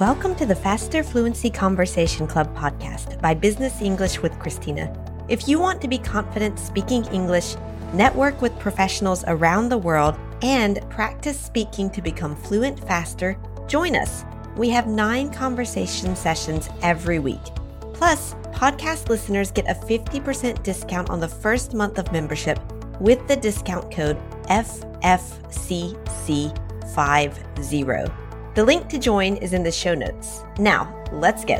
Welcome to the Faster Fluency Conversation Club podcast by Business English with Christina. If you want to be confident speaking English, network with professionals around the world, and practice speaking to become fluent faster, join us. We have nine conversation sessions every week. Plus, podcast listeners get a 50% discount on the first month of membership with the discount code FFCC50. The link to join is in the show notes. Now, let's go.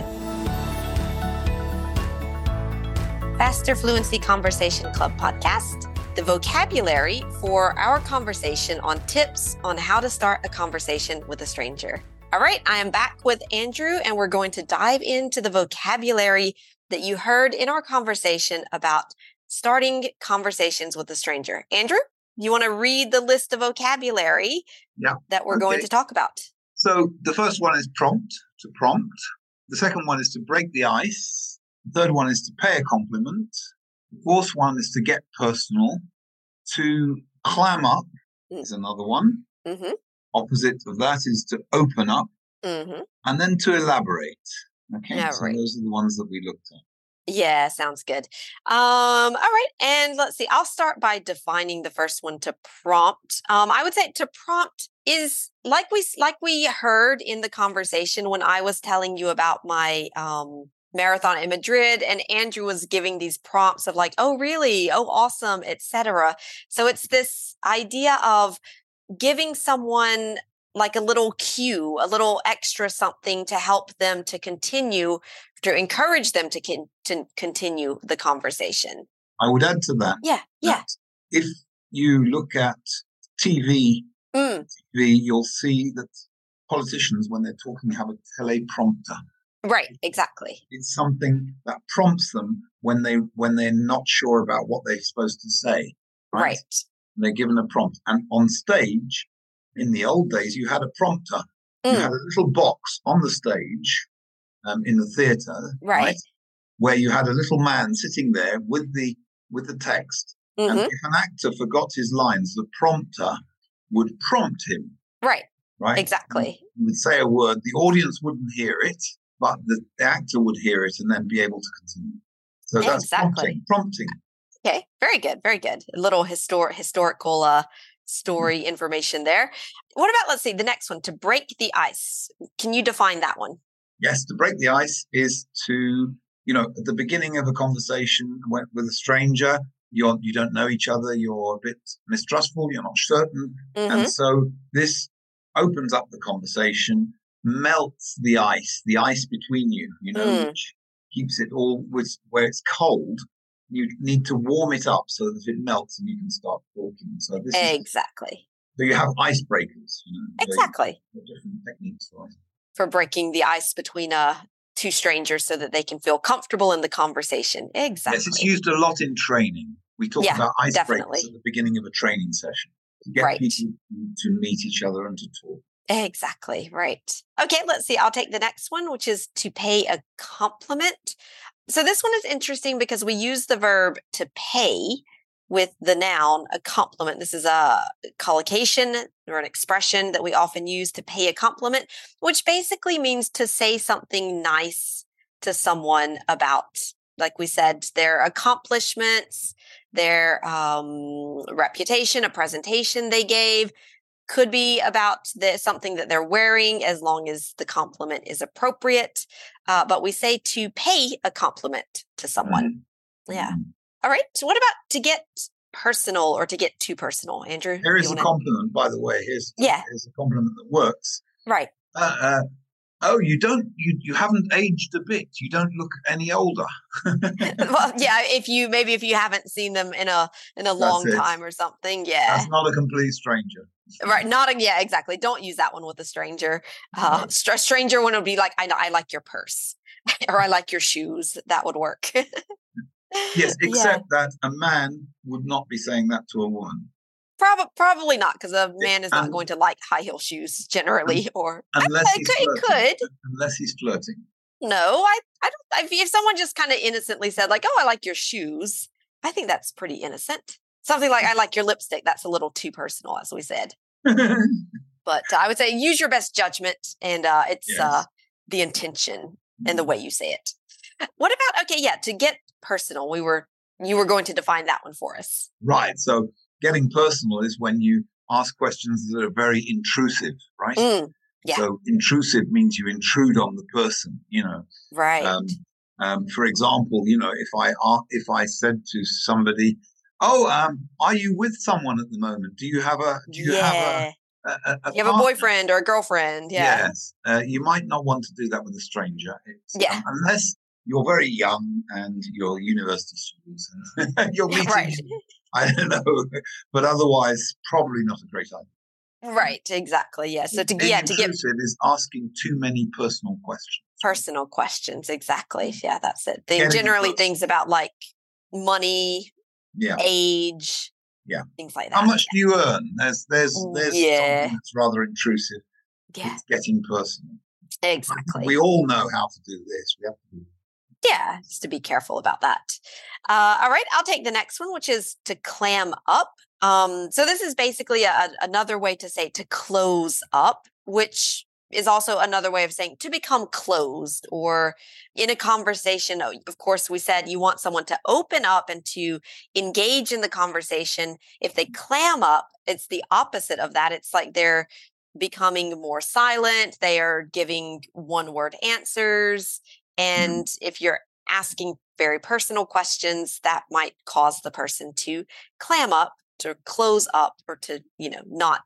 Faster Fluency Conversation Club podcast, the vocabulary for our conversation on tips on how to start a conversation with a stranger. All right, I am back with Andrew, and we're going to dive into the vocabulary that you heard in our conversation about starting conversations with a stranger. Andrew, you want to read the list of vocabulary yeah. that we're okay. going to talk about? So the first one is prompt, to prompt. The second one is to break the ice. The third one is to pay a compliment. The fourth one is to get personal. To clam up mm. is another one. Mm-hmm. Opposite of that is to open up. Mm-hmm. And then to elaborate. Okay, so those are the ones that we looked at. Yeah, sounds good. Um, all right, and let's see. I'll start by defining the first one to prompt. Um, I would say to prompt is like we like we heard in the conversation when I was telling you about my um marathon in Madrid and Andrew was giving these prompts of like, "Oh, really? Oh, awesome," etc. So it's this idea of giving someone like a little cue, a little extra something to help them to continue, to encourage them to, con- to continue the conversation. I would add to that. Yeah, yeah. If you look at TV, mm. TV, you'll see that politicians, when they're talking, have a teleprompter. Right, exactly. It's something that prompts them when they when they're not sure about what they're supposed to say. Right. right. They're given a prompt, and on stage, in the old days, you had a prompter. Mm. You had a little box on the stage um, in the theatre, right. right. where you had a little man sitting there with the with the text. Mm-hmm. And if an actor forgot his lines, the prompter would prompt him. Right. Right. Exactly. He would say a word. The audience wouldn't hear it, but the, the actor would hear it and then be able to continue. So that's exactly. prompting. Prompting. Okay. Very good. Very good. A little historic historical uh, story information there. What about, let's see, the next one to break the ice? Can you define that one? Yes, to break the ice is to, you know, at the beginning of a conversation with a stranger, you're, you don't know each other, you're a bit mistrustful, you're not certain. Mm-hmm. And so this opens up the conversation, melts the ice, the ice between you, you know, mm. which keeps it all with where it's cold you need to warm it up so that it melts and you can start talking. So this exactly. Is, so you have icebreakers. You know, exactly. Different techniques for for breaking the ice between uh two strangers so that they can feel comfortable in the conversation. Exactly. Yes, it's used a lot in training. We talk yeah, about icebreakers definitely. at the beginning of a training session to get right. people to meet each other and to talk. Exactly, right. Okay, let's see. I'll take the next one, which is to pay a compliment. So this one is interesting because we use the verb to pay with the noun a compliment. This is a collocation or an expression that we often use to pay a compliment, which basically means to say something nice to someone about, like we said, their accomplishments, their um, reputation, a presentation they gave, could be about the, something that they're wearing as long as the compliment is appropriate. Uh, but we say to pay a compliment to someone. Mm-hmm. Yeah. All right. So what about to get personal or to get too personal, Andrew? There is a compliment, by the way. Here's, yeah. here's a compliment that works. Right. Uh, uh, oh, you don't, you, you haven't aged a bit. You don't look any older. well, yeah. If you, maybe if you haven't seen them in a, in a long time or something. Yeah. That's not a complete stranger. Right. Not a, yeah, exactly. Don't use that one with a stranger. Uh, a stranger one would be like, I, I like your purse or I like your shoes. That would work. yes. Except yeah. that a man would not be saying that to a woman. Probably, probably not, because a man is not going to like high heel shoes generally, or unless I, he's could, it could. Unless he's flirting. No, I, I don't. If someone just kind of innocently said, like, "Oh, I like your shoes," I think that's pretty innocent. Something like, "I like your lipstick." That's a little too personal, as we said. but I would say use your best judgment, and uh, it's Yes. uh, the intention and the way you say it. What about okay? Yeah, to get personal, we were you were going to define that one for us. Right. So getting personal is when you ask questions that are very intrusive, right? Mm, yeah. So intrusive means you intrude on the person, you know. right. Um, um, for example, you know, if I if I said to somebody, "Oh, um, are you with someone at the moment? Do you have a do you yeah. have a, a, a, you have a boyfriend or a girlfriend. Yeah. Yes, uh, you might not want to do that with a stranger. It's, Yeah. um, unless you're very young and you're university students and you're meeting. Right. I don't know, but otherwise, probably not a great idea. Right. Exactly. Yeah. So to Being yeah to get is asking too many personal questions. personal questions. Exactly. Yeah. That's it. They generally personal. things about like money, Yeah. age. Yeah. Things like that. How much do you earn? There's there's Mm, there's yeah. something that's rather intrusive. Yeah. It's getting personal. Exactly. We all know how to do this. We have to do Yeah, just to be careful about that. Uh, all right, I'll take the next one, which is to clam up. Um, so this is basically a, another way to say to close up, which is also another way of saying to become closed or in a conversation. oh, Of course, we said you want someone to open up and to engage in the conversation. If they clam up, it's the opposite of that. It's like they're becoming more silent. They are giving one word answers. Mm-hmm. And if you're asking very personal questions, that might cause the person to clam up, to close up, or to, you know, not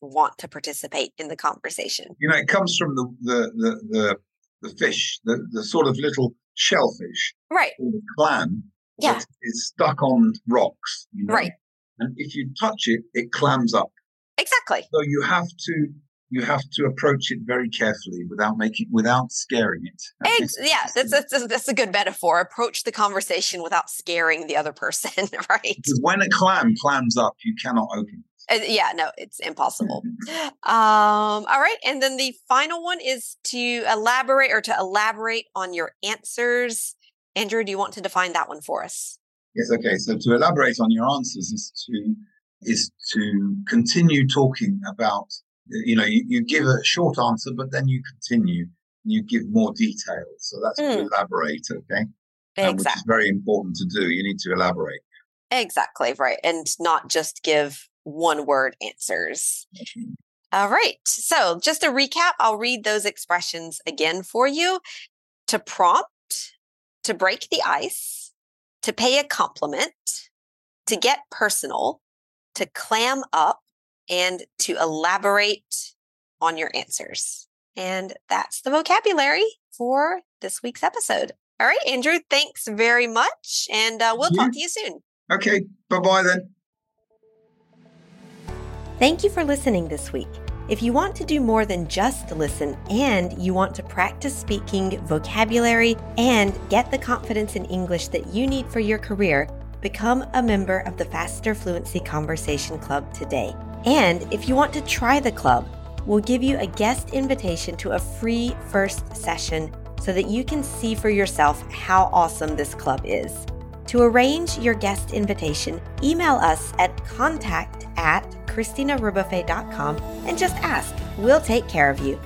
want to participate in the conversation. You know, it comes from the the the the, the fish, the, the sort of little shellfish Right. called a clam. Yeah. is stuck on rocks. You know? Right. And if you touch it, it clams up. Exactly. So you have to you have to approach it very carefully without making without scaring it. Ex- yeah, that's, that's that's a good metaphor. Approach the conversation without scaring the other person, right? Because when a clam clams up, you cannot open it. Uh, yeah, no, it's impossible. Um, all right, and then the final one is to elaborate or to elaborate on your answers. Andrew, do you want to define that one for us? Yes, okay. So to elaborate on your answers is to is to continue talking about you know, you, you give a short answer, but then you continue, you give more details. So that's Mm. elaborate, okay? Um, which is very important to do. You need to elaborate. Exactly, right. And not just give one word answers. All right. So, just a recap, I'll read those expressions again for you. To prompt, to break the ice, to pay a compliment, to get personal, to clam up, and to elaborate on your answers. And that's the vocabulary for this week's episode. All right, Andrew, thanks very much. And uh, we'll Thank talk to you soon. Okay, bye bye then. Thank you for listening this week. If you want to do more than just listen and you want to practice speaking vocabulary and get the confidence in English that you need for your career, become a member of the Faster Fluency Conversation Club today. And if you want to try the club, we'll give you a guest invitation to a free first session so that you can see for yourself how awesome this club is. To arrange your guest invitation, email us at contact at and just ask. We'll take care of you.